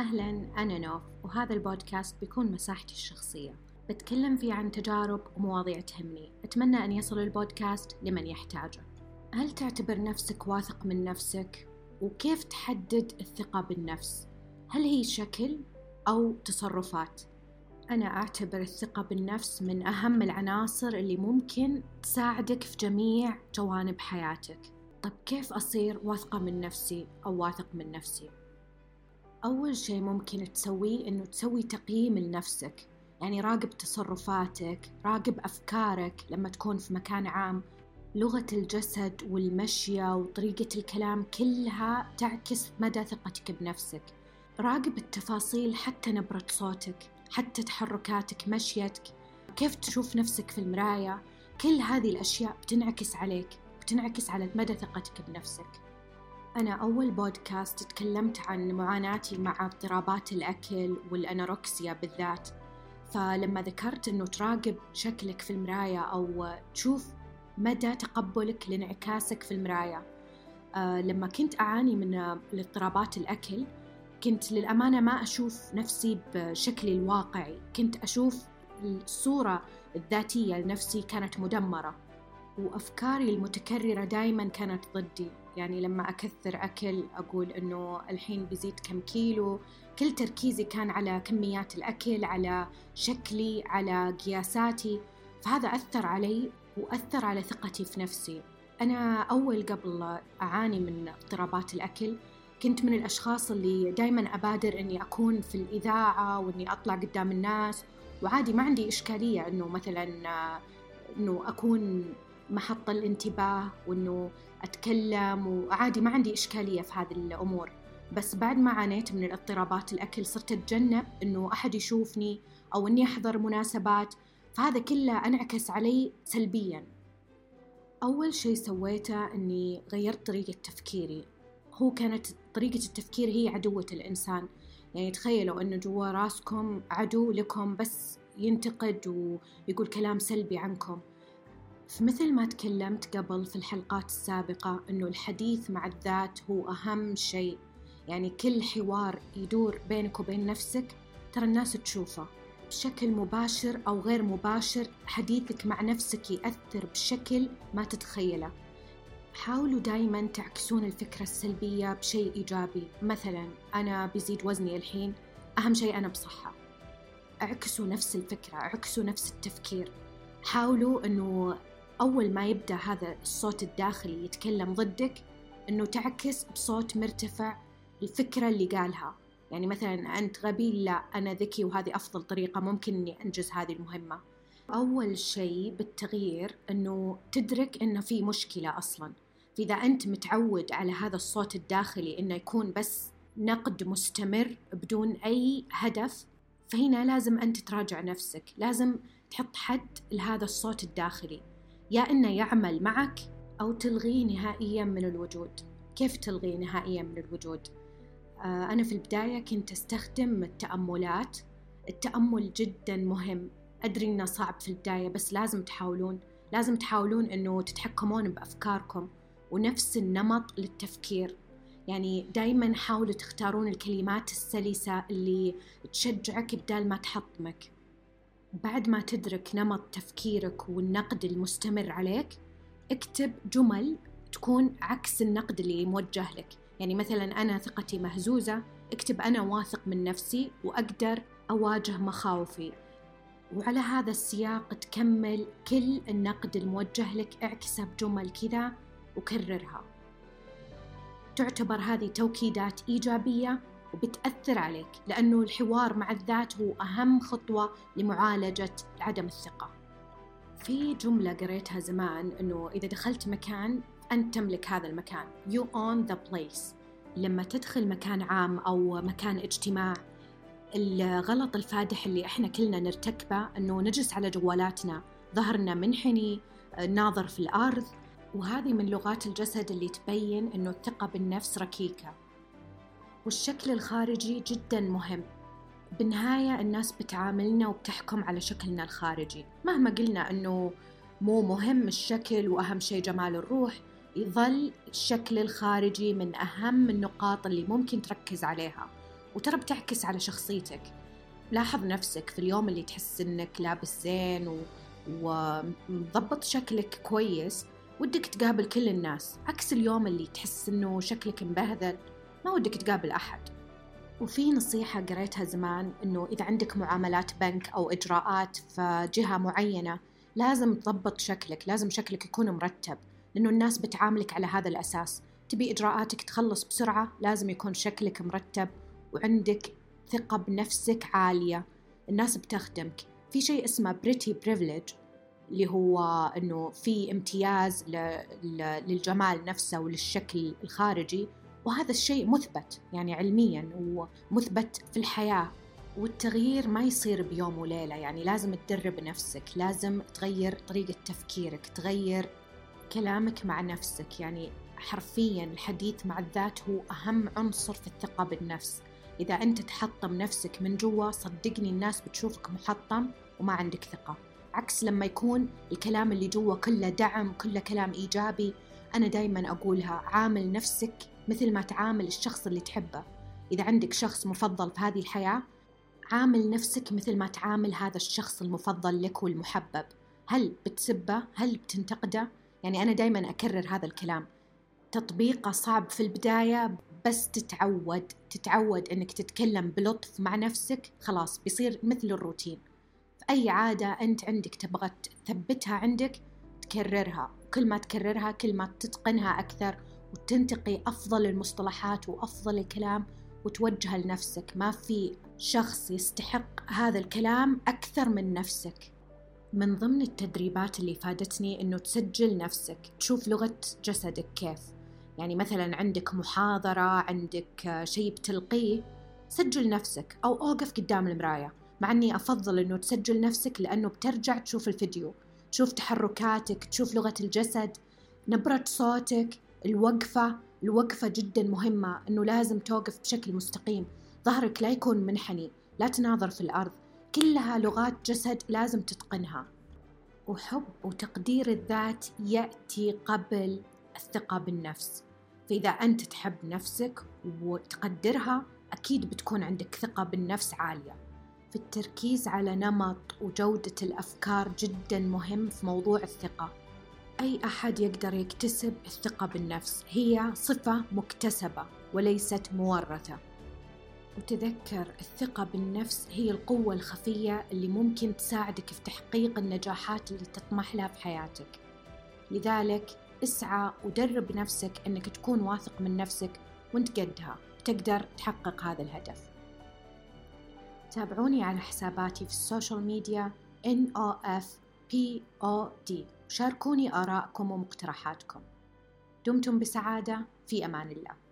أهلا أنا نوف وهذا البودكاست بيكون مساحتي الشخصية بتكلم فيه عن تجارب ومواضيع تهمني أتمنى أن يصل البودكاست لمن يحتاجه هل تعتبر نفسك واثق من نفسك؟ وكيف تحدد الثقة بالنفس؟ هل هي شكل أو تصرفات؟ أنا أعتبر الثقة بالنفس من أهم العناصر اللي ممكن تساعدك في جميع جوانب حياتك طب كيف أصير واثقة من نفسي أو واثق من نفسي؟ أول شيء ممكن تسويه إنه تسوي تقييم لنفسك. يعني راقب تصرفاتك راقب أفكارك لما تكون في مكان عام. لغة الجسد والمشية وطريقة الكلام كلها تعكس مدى ثقتك بنفسك. راقب التفاصيل حتى نبرة صوتك حتى تحركاتك مشيتك. كيف تشوف نفسك في المراية. كل هذه الأشياء بتنعكس عليك بتنعكس على مدى ثقتك بنفسك. أنا أول بودكاست تكلمت عن معاناتي مع اضطرابات الأكل والأنوركسيا بالذات. فلما ذكرت أنه تراقب شكلك في المراية أو تشوف مدى تقبلك لانعكاسك في المراية أه لما كنت أعاني من اضطرابات الأكل كنت للأمانة ما أشوف نفسي بشكلي الواقعي. كنت أشوف الصورة الذاتية لنفسي كانت مدمرة وأفكاري المتكررة دايما كانت ضدي. يعني لما أكثر أكل أقول إنه الحين بزيد كم كيلو. كل تركيزي كان على كميات الأكل على شكلي على قياساتي. فهذا أثر علي وأثر على ثقتي في نفسي. أنا أول قبل أعاني من اضطرابات الأكل كنت من الأشخاص اللي دايما أبادر أني أكون في الإذاعة وأني أطلع قدام الناس. وعادي ما عندي إشكالية أنه مثلا أنه أكون محط الانتباه وأنه أتكلم وعادي ما عندي إشكالية في هذه الأمور. بس بعد ما عانيت من الاضطرابات الأكل صرت أتجنب أنه أحد يشوفني أو أني أحضر مناسبات. فهذا كله أنعكس علي سلبيا. أول شيء سويته أني غيرت طريقة تفكيري. هو كانت طريقة التفكير هي عدوة الإنسان. يعني تخيلوا أنه جوا راسكم عدو لكم بس ينتقد ويقول كلام سلبي عنكم. فمثل ما تكلمت قبل في الحلقات السابقة أنه الحديث مع الذات هو أهم شيء. يعني كل حوار يدور بينك وبين نفسك ترى الناس تشوفه بشكل مباشر أو غير مباشر. حديثك مع نفسك يأثر بشكل ما تتخيله. حاولوا دايما تعكسون الفكرة السلبية بشيء إيجابي. مثلا أنا بزيد وزني الحين أهم شيء أنا بصحة. اعكسوا نفس الفكرة اعكسوا نفس التفكير. حاولوا أنه أول ما يبدأ هذا الصوت الداخلي يتكلم ضدك أنه تعكس بصوت مرتفع الفكرة اللي قالها. يعني مثلا أنت غبي لا أنا ذكي وهذه أفضل طريقة ممكن أني أنجز هذه المهمة. أول شيء بالتغيير أنه تدرك أنه في مشكلة أصلا. فإذا أنت متعود على هذا الصوت الداخلي أنه يكون بس نقد مستمر بدون أي هدف فهنا لازم أنت تراجع نفسك. لازم تحط حد لهذا الصوت الداخلي. يا إنه يعمل معك أو تلغيه نهائيا من الوجود. كيف تلغيه نهائيا من الوجود؟ آه أنا في البداية كنت أستخدم التأملات. التأمل جدا مهم. أدري إنه صعب في البداية بس لازم تحاولون. لازم تحاولون إنه تتحكمون بأفكاركم ونفس النمط للتفكير. يعني دايما حاولوا تختارون الكلمات السلسة اللي تشجعك بدال ما تحطمك. بعد ما تدرك نمط تفكيرك والنقد المستمر عليك اكتب جمل تكون عكس النقد اللي موجه لك. يعني مثلا أنا ثقتي مهزوزة اكتب أنا واثق من نفسي وأقدر أواجه مخاوفي. وعلى هذا السياق تكمل كل النقد الموجه لك اعكسه بجمل كذا وكررها. تعتبر هذه توكيدات إيجابية وبتأثر عليك لأنه الحوار مع الذات هو أهم خطوة لمعالجة عدم الثقة. في جملة قريتها زمان أنه إذا دخلت مكان أنت تملك هذا المكان. You own the place. لما تدخل مكان عام أو مكان اجتماع الغلط الفادح اللي إحنا كلنا نرتكبه إنه نجلس على جوالاتنا ظهرنا منحني ناظر في الأرض. وهذه من لغات الجسد اللي تبين إنه الثقة بالنفس ركيكة. والشكل الخارجي جدا مهم. بالنهاية الناس بتعاملنا وبتحكم على شكلنا الخارجي. مهما قلنا إنه مو مهم الشكل وأهم شيء جمال الروح يظل الشكل الخارجي من أهم النقاط اللي ممكن تركز عليها. وترى بتعكس على شخصيتك. لاحظ نفسك في اليوم اللي تحس إنك لابس زين و... ومضبط شكلك كويس ودك تقابل كل الناس. عكس اليوم اللي تحس إنه شكلك مبهذل. ما ودك تقابل أحد. وفي نصيحة قريتها زمان إنه إذا عندك معاملات بنك أو إجراءات في جهة معينة لازم تضبط شكلك لازم شكلك يكون مرتب لأنه الناس بتعاملك على هذا الأساس. تبي إجراءاتك تخلص بسرعة لازم يكون شكلك مرتب وعندك ثقة بنفسك عالية. الناس بتخدمك. في شيء اسمه pretty privilege اللي هو إنه في امتياز للجمال نفسه وللشكل الخارجي. وهذا الشيء مثبت يعني علميا ومثبت في الحياة. والتغيير ما يصير بيوم وليلة يعني لازم تدرب نفسك لازم تغير طريقة تفكيرك تغير كلامك مع نفسك. يعني حرفيا الحديث مع الذات هو أهم عنصر في الثقة بالنفس. إذا أنت تحطم نفسك من جوا صدقني الناس بتشوفك محطم وما عندك ثقة. عكس لما يكون الكلام اللي جوا كله دعم كله كلام إيجابي أنا دايما أقولها عامل نفسك مثل ما تعامل الشخص اللي تحبه. إذا عندك شخص مفضل في هذه الحياة عامل نفسك مثل ما تعامل هذا الشخص المفضل لك والمحبب. هل بتسبه؟ هل بتنتقده؟ يعني أنا دايما أكرر هذا الكلام. تطبيقه صعب في البداية بس تتعود. تتعود إنك تتكلم بلطف مع نفسك خلاص بيصير مثل الروتين. في أي عادة أنت عندك تبغى تثبتها عندك تكررها. كل ما تكررها كل ما تتقنها أكثر وتنتقي أفضل المصطلحات وأفضل الكلام وتوجهها لنفسك. ما في شخص يستحق هذا الكلام أكثر من نفسك. من ضمن التدريبات اللي فادتني إنه تسجل نفسك تشوف لغة جسدك كيف. يعني مثلا عندك محاضرة عندك شيء بتلقيه سجل نفسك. أو أوقف قدام المراية. مع أني أفضل أنه تسجل نفسك لأنه بترجع تشوف الفيديو تشوف تحركاتك تشوف لغة الجسد نبرة صوتك. الوقفة الوقفة جدا مهمة أنه لازم توقف بشكل مستقيم. ظهرك لا يكون منحني لا تناظر في الأرض. كلها لغات جسد لازم تتقنها. وحب وتقدير الذات يأتي قبل الثقة بالنفس. فإذا أنت تحب نفسك وتقدرها أكيد بتكون عندك ثقة بالنفس عالية. في التركيز على نمط وجودة الأفكار جدا مهم في موضوع الثقة. أي أحد يقدر يكتسب الثقة بالنفس هي صفة مكتسبة وليست مورثة. وتذكر الثقة بالنفس هي القوة الخفية اللي ممكن تساعدك في تحقيق النجاحات اللي تطمح لها في حياتك. لذلك اسعى ودرب نفسك إنك تكون واثق من نفسك وأنت قدها تقدر تحقق هذا الهدف. تابعوني على حساباتي في السوشيال ميديا NOFPOD وشاركوني آراءكم ومقترحاتكم. دمتم بسعادة. في أمان الله.